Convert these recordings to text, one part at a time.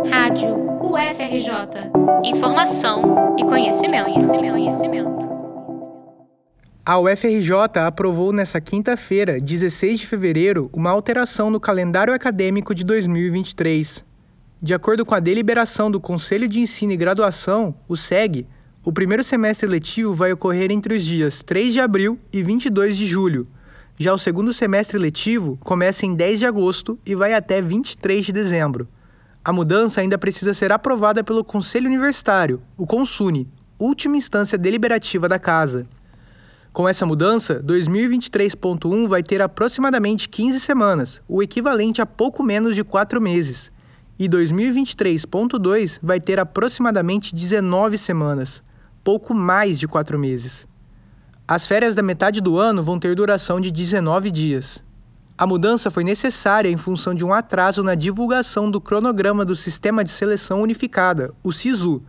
Rádio UFRJ. Informação e conhecimento, conhecimento, conhecimento. A UFRJ aprovou nesta quinta-feira, 16 de fevereiro, uma alteração no calendário acadêmico de 2023. De acordo com a deliberação do Conselho de Ensino e Graduação, o SEG, o primeiro semestre letivo vai ocorrer entre os dias 3 de abril e 22 de julho. Já o segundo semestre letivo começa em 10 de agosto e vai até 23 de dezembro. A mudança ainda precisa ser aprovada pelo Conselho Universitário, o CONSUNE, última instância deliberativa da Casa. Com essa mudança, 2023.1 vai ter aproximadamente 15 semanas, o equivalente a pouco menos de 4 meses e 2023.2 vai ter aproximadamente 19 semanas, pouco mais de 4 meses. As férias da metade do ano vão ter duração de 19 dias. A mudança foi necessária em função de um atraso na divulgação do cronograma do Sistema de Seleção Unificada, o SISU,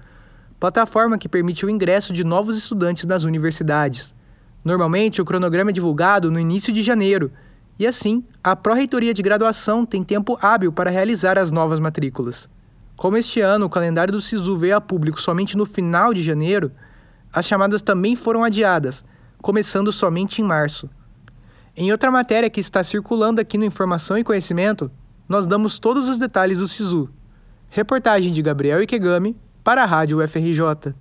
plataforma que permite o ingresso de novos estudantes nas universidades. Normalmente, o cronograma é divulgado no início de janeiro e assim, a Pró-Reitoria de Graduação tem tempo hábil para realizar as novas matrículas. Como este ano o calendário do SISU veio a público somente no final de janeiro, as chamadas também foram adiadas, começando somente em março. Em outra matéria que está circulando aqui no Informação e Conhecimento, nós damos todos os detalhes do SISU. Reportagem de Gabriel Ikegami para a Rádio UFRJ.